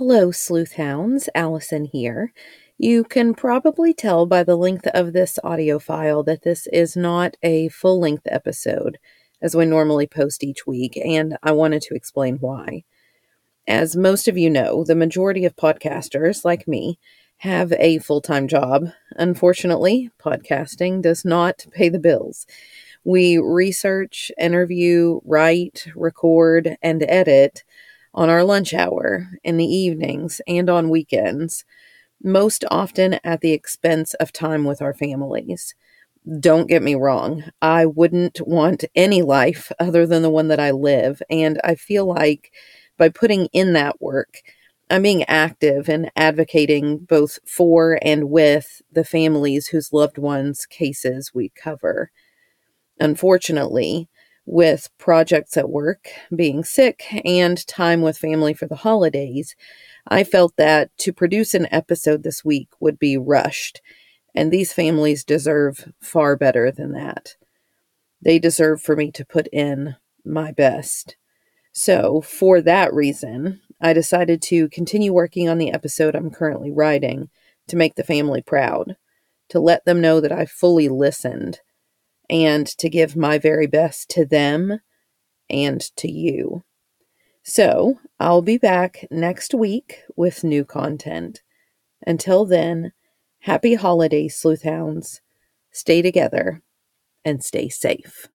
Hello, sleuth hounds. Allison here. You can probably tell by the length of this audio file that this is not a full length episode, as we normally post each week, and I wanted to explain why. As most of you know, the majority of podcasters, like me, have a full time job. Unfortunately, podcasting does not pay the bills. We research, interview, write, record, and edit on our lunch hour, in the evenings, and on weekends, most often at the expense of time with our families. Don't get me wrong, I wouldn't want any life other than the one that I live, and I feel like by putting in that work, I'm being active and advocating both for and with the families whose loved ones' cases we cover. Unfortunately, with projects at work, being sick, and time with family for the holidays, I felt that to produce an episode this week would be rushed, and these families deserve far better than that. They deserve for me to put in my best. So, for that reason, I decided to continue working on the episode I'm currently writing to make the family proud, to let them know that I fully listened and to give my very best to them and to you. So, I'll be back next week with new content. Until then, happy holidays, sleuthhounds. Stay together and stay safe.